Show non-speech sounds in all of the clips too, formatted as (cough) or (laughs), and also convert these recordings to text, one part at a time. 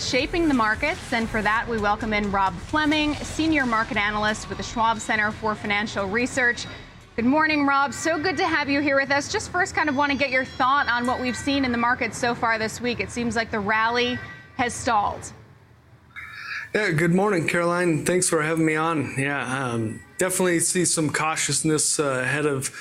Shaping the markets, and for that, we welcome in Rob Fleming, Senior Market Analyst with the Schwab Center for Financial Research. Good morning, Rob. So good to have you here with us. Just first, kind of want to get your thought on what we've seen in the market so far this week. It seems like the rally has stalled. Yeah, good morning, Caroline. Thanks for having me on. Yeah, um, definitely see some cautiousness uh, ahead of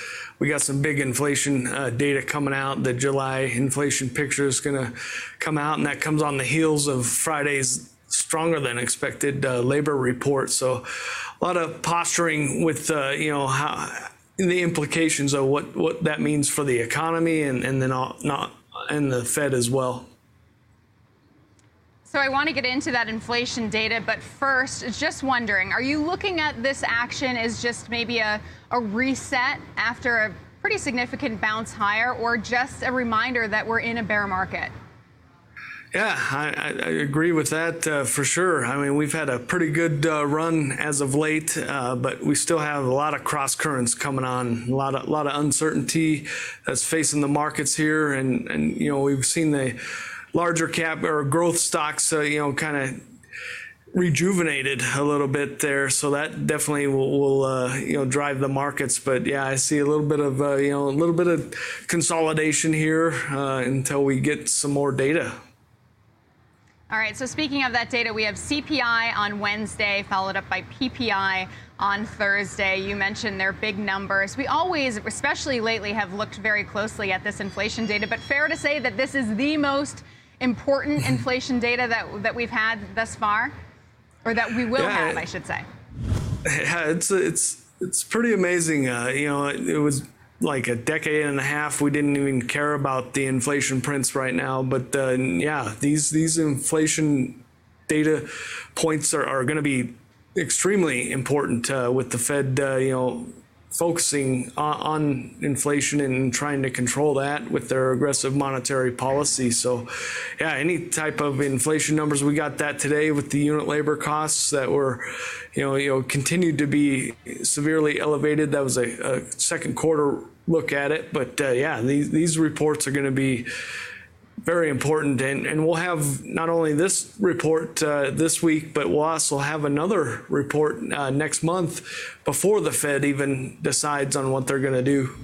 we got some big inflation uh, data coming out. The July inflation picture is going to come out, and that comes on the heels of Friday's stronger than expected uh, labor report. So, a lot of posturing with uh, you know how the implications of what what that means for the economy, and and then all, not and the Fed as well. So I want to get into that inflation data, but first, just wondering, are you looking at this action as just maybe a, a reset after a pretty significant bounce higher, or just a reminder that we're in a bear market? Yeah, I, I agree with that uh, for sure. I mean, we've had a pretty good uh, run as of late, uh, but we still have a lot of cross currents coming on, a lot of, lot of uncertainty that's facing the markets here, and and you know we've seen the larger cap or growth stocks, uh, you know, kind of rejuvenated a little bit there. So that definitely will, will uh, you know drive the markets. But yeah, I see a little bit of uh, you know a little bit of consolidation here uh, until we get some more data. All right. So speaking of that data, we have CPI on Wednesday, followed up by PPI on Thursday. You mentioned their big numbers. We always, especially lately, have looked very closely at this inflation data. But fair to say that this is the most important inflation data that that we've had thus far, or that we will yeah, have, I should say. Yeah, it's it's it's pretty amazing. Uh, you know, it, it was like a decade and a half we didn't even care about the inflation prints right now but uh, yeah these these inflation data points are, are going to be extremely important uh, with the fed uh, you know focusing on, on, inflation and trying to control that with their aggressive monetary policy. So, yeah, any type of inflation numbers, we got that today with the unit labor costs that were, you know, you know, continued to be severely elevated. That was a, a second quarter look at it, but uh, yeah, these these reports are going to be very important. And, and we'll have not only this report uh, this week, but we'll also have another report uh, next month before the Fed even decides on what they're going to do.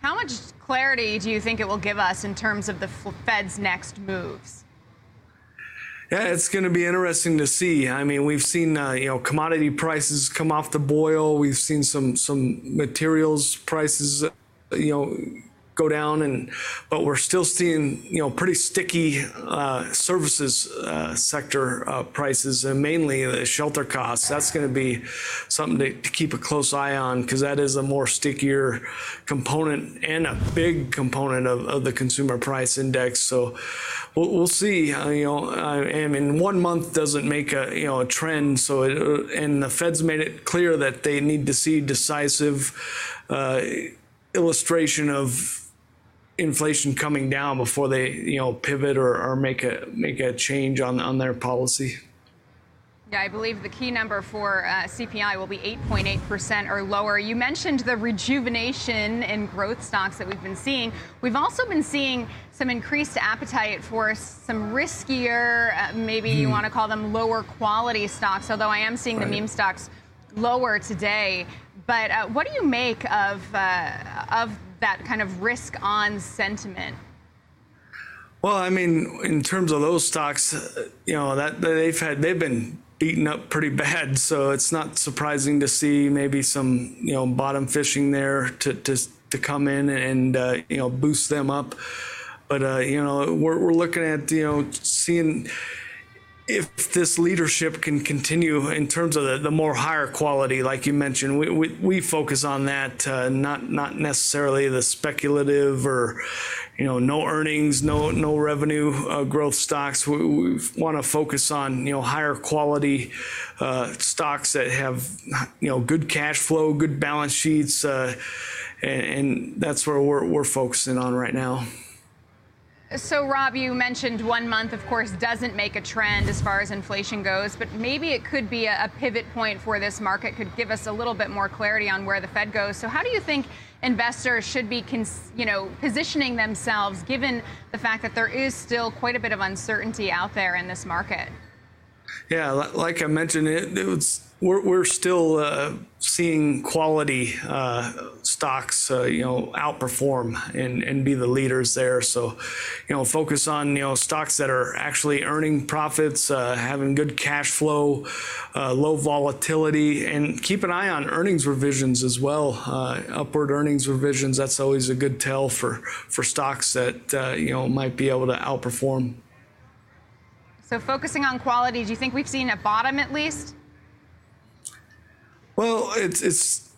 How much clarity do you think it will give us in terms of the Fed's next moves? Yeah, it's going to be interesting to see. I mean, we've seen uh, you know commodity prices come off the boil. We've seen some some materials prices you know go down and but we're still seeing you know pretty sticky uh, services uh, sector uh, prices and mainly the shelter costs. That's going to be something to, keep a close eye on because that is a more stickier component and a big component of, of the consumer price index. So we'll, see you know I mean one month doesn't make a you know a trend. So and the Fed's made it clear that they need to see decisive illustration of inflation coming down before they you know pivot or, or make a make a change on on their policy. Yeah, I believe the key number for uh, CPI will be 8.8% or lower. You mentioned the rejuvenation in growth stocks that we've been seeing. We've also been seeing some increased appetite for some riskier, uh, maybe hmm. you want to call them lower quality stocks, although I am seeing right. the meme stocks lower today. But uh, what do you make of, uh, of that kind of risk on sentiment? Well, I mean, in terms of those stocks, you know, that they've had they've been beaten up pretty bad, (laughs) so it's not surprising to see maybe some, you know, bottom fishing there to to to come in and uh, you know boost them up. But uh, you know, we're we're looking at you know seeing if this leadership can continue in terms of the, the more higher quality, like you mentioned, we, we, we focus on that, uh, not not necessarily the speculative or, you know, no earnings, no no revenue uh, growth stocks. We, we want to focus on you know higher quality uh, stocks that have you know good cash flow, good balance sheets, uh, and, and that's where we're we're focusing on right now. So, Rob, you mentioned one month, of course, doesn't make a trend as far as inflation goes, but maybe it could be a, pivot point for this market, could give us a little bit more clarity on where the Fed goes. So, how do you think investors should be, you know, positioning themselves given the fact that there is still quite a bit of uncertainty out there in this market? Yeah, like I mentioned, it, it was we're, we're still uh, seeing quality uh, stocks, uh, you know, outperform and, and be the leaders there. So, you know, focus on you know stocks that are actually earning profits, uh, having good cash flow, uh, low volatility, and keep an eye on earnings revisions as well. Uh, upward earnings revisions. That's always a good tell for for stocks that you know might be able to outperform. So, focusing on quality, do you think we've seen a bottom at least? Well, it's it's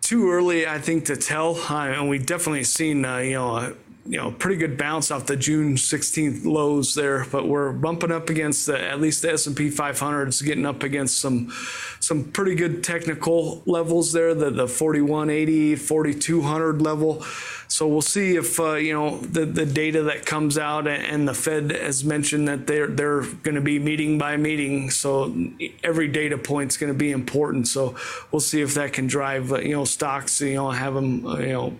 too early, I think, to tell. Uh, and we've definitely seen, uh, you know, a, you know, pretty good bounce off the June 16th lows there, but we're bumping up against the, at least the S&P 500 is getting up against some some pretty good technical levels there, the the 4180, 4200 level. So we'll see if uh, you know the the data that comes out, and the Fed has mentioned that they're they're going to be meeting by meeting. So every data point is going to be important. So we'll see if that can drive uh, you know stocks, you know, have them uh, you know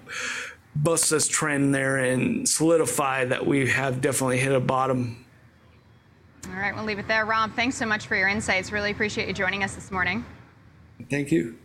bust this trend there and solidify that we have definitely hit a bottom. All right, we'll leave it there. Rob, thanks so much for your insights. Really appreciate you joining us this morning. Thank you.